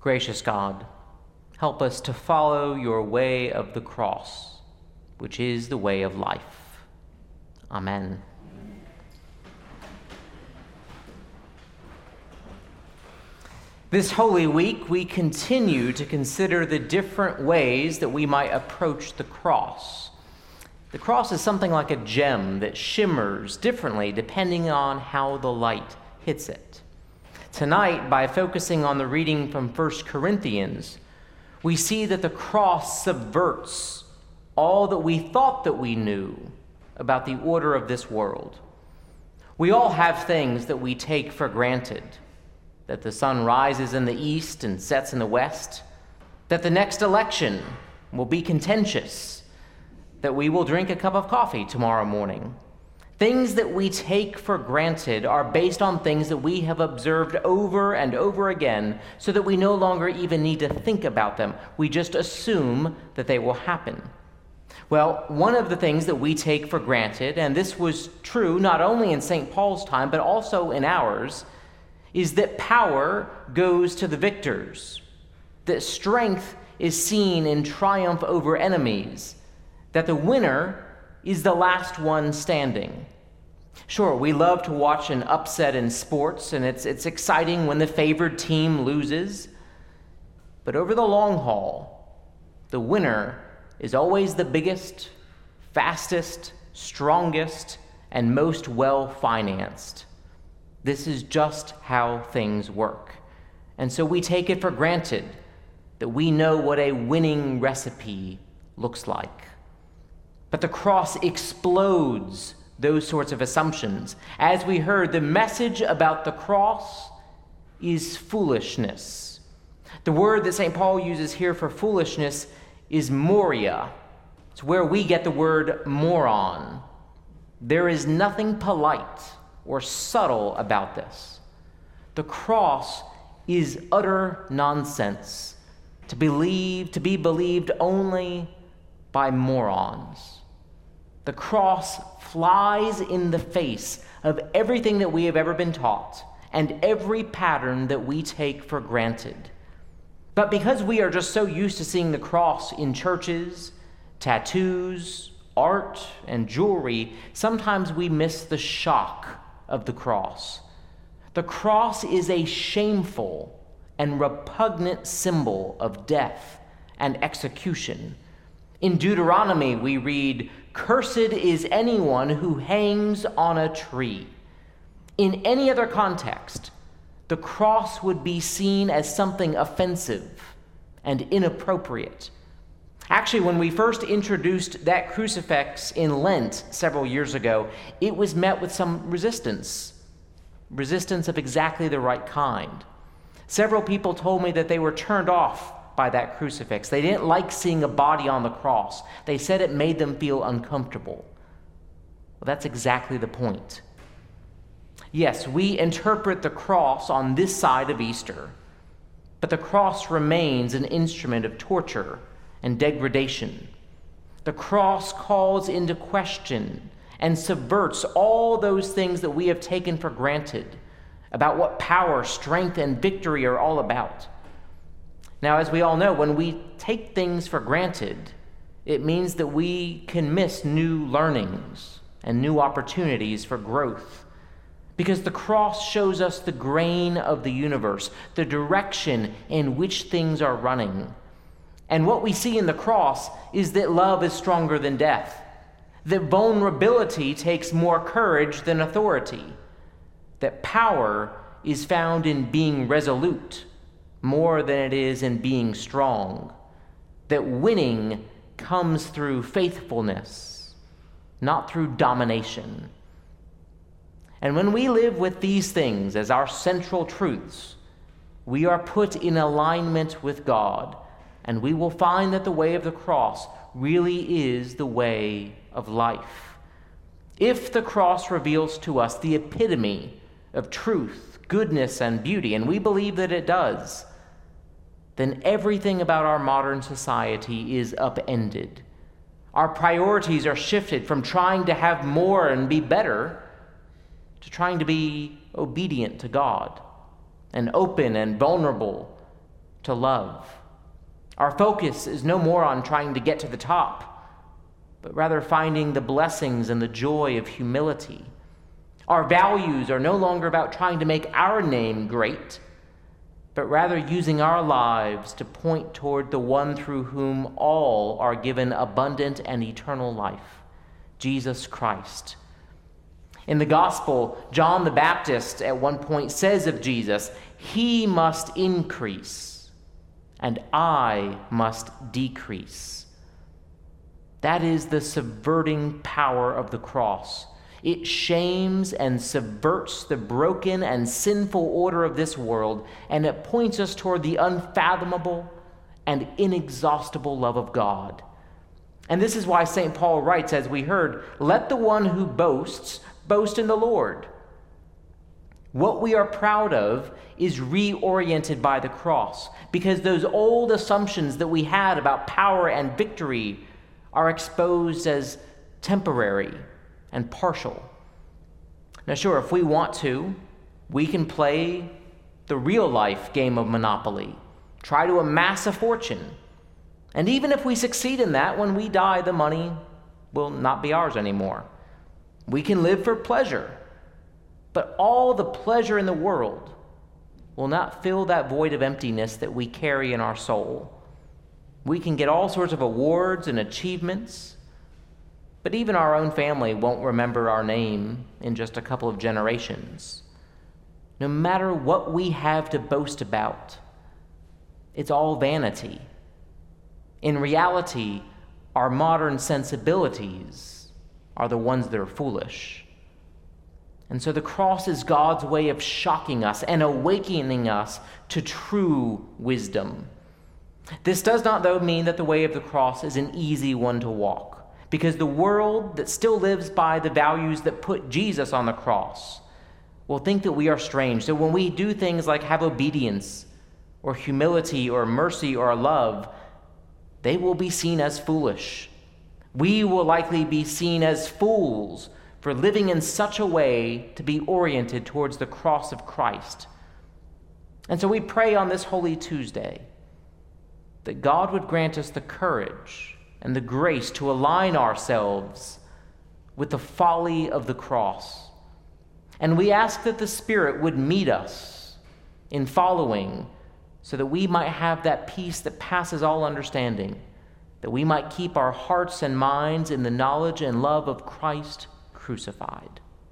Gracious God, help us to follow your way of the cross, which is the way of life. Amen. This Holy Week, we continue to consider the different ways that we might approach the cross. The cross is something like a gem that shimmers differently depending on how the light hits it. Tonight, by focusing on the reading from 1 Corinthians, we see that the cross subverts all that we thought that we knew about the order of this world. We all have things that we take for granted that the sun rises in the east and sets in the west, that the next election will be contentious, that we will drink a cup of coffee tomorrow morning. Things that we take for granted are based on things that we have observed over and over again so that we no longer even need to think about them. We just assume that they will happen. Well, one of the things that we take for granted, and this was true not only in St. Paul's time, but also in ours, is that power goes to the victors, that strength is seen in triumph over enemies, that the winner is the last one standing. Sure, we love to watch an upset in sports, and it's, it's exciting when the favored team loses. But over the long haul, the winner is always the biggest, fastest, strongest, and most well financed. This is just how things work. And so we take it for granted that we know what a winning recipe looks like. But the cross explodes those sorts of assumptions. As we heard, the message about the cross is foolishness. The word that St. Paul uses here for foolishness is moria. It's where we get the word moron. There is nothing polite or subtle about this. The cross is utter nonsense to believe to be believed only by morons. The cross flies in the face of everything that we have ever been taught and every pattern that we take for granted. But because we are just so used to seeing the cross in churches, tattoos, art, and jewelry, sometimes we miss the shock of the cross. The cross is a shameful and repugnant symbol of death and execution. In Deuteronomy, we read, Cursed is anyone who hangs on a tree. In any other context, the cross would be seen as something offensive and inappropriate. Actually, when we first introduced that crucifix in Lent several years ago, it was met with some resistance. Resistance of exactly the right kind. Several people told me that they were turned off by that crucifix. They didn't like seeing a body on the cross, they said it made them feel uncomfortable. Well, that's exactly the point. Yes, we interpret the cross on this side of Easter, but the cross remains an instrument of torture and degradation. The cross calls into question and subverts all those things that we have taken for granted about what power, strength, and victory are all about. Now, as we all know, when we take things for granted, it means that we can miss new learnings and new opportunities for growth. Because the cross shows us the grain of the universe, the direction in which things are running. And what we see in the cross is that love is stronger than death, that vulnerability takes more courage than authority, that power is found in being resolute more than it is in being strong, that winning comes through faithfulness, not through domination. And when we live with these things as our central truths, we are put in alignment with God and we will find that the way of the cross really is the way of life. If the cross reveals to us the epitome of truth, goodness, and beauty, and we believe that it does, then everything about our modern society is upended. Our priorities are shifted from trying to have more and be better to trying to be obedient to God and open and vulnerable to love. Our focus is no more on trying to get to the top, but rather finding the blessings and the joy of humility. Our values are no longer about trying to make our name great, but rather using our lives to point toward the one through whom all are given abundant and eternal life Jesus Christ. In the gospel, John the Baptist at one point says of Jesus, He must increase, and I must decrease. That is the subverting power of the cross. It shames and subverts the broken and sinful order of this world, and it points us toward the unfathomable and inexhaustible love of God. And this is why St. Paul writes, as we heard, let the one who boasts boast in the Lord. What we are proud of is reoriented by the cross because those old assumptions that we had about power and victory are exposed as temporary and partial. Now, sure, if we want to, we can play the real life game of Monopoly, try to amass a fortune. And even if we succeed in that, when we die, the money will not be ours anymore. We can live for pleasure, but all the pleasure in the world will not fill that void of emptiness that we carry in our soul. We can get all sorts of awards and achievements, but even our own family won't remember our name in just a couple of generations. No matter what we have to boast about, it's all vanity. In reality, our modern sensibilities are the ones that are foolish. And so the cross is God's way of shocking us and awakening us to true wisdom. This does not, though, mean that the way of the cross is an easy one to walk, because the world that still lives by the values that put Jesus on the cross will think that we are strange. So when we do things like have obedience, or humility, or mercy, or love, they will be seen as foolish. We will likely be seen as fools for living in such a way to be oriented towards the cross of Christ. And so we pray on this Holy Tuesday that God would grant us the courage and the grace to align ourselves with the folly of the cross. And we ask that the Spirit would meet us in following so that we might have that peace that passes all understanding, that we might keep our hearts and minds in the knowledge and love of Christ crucified.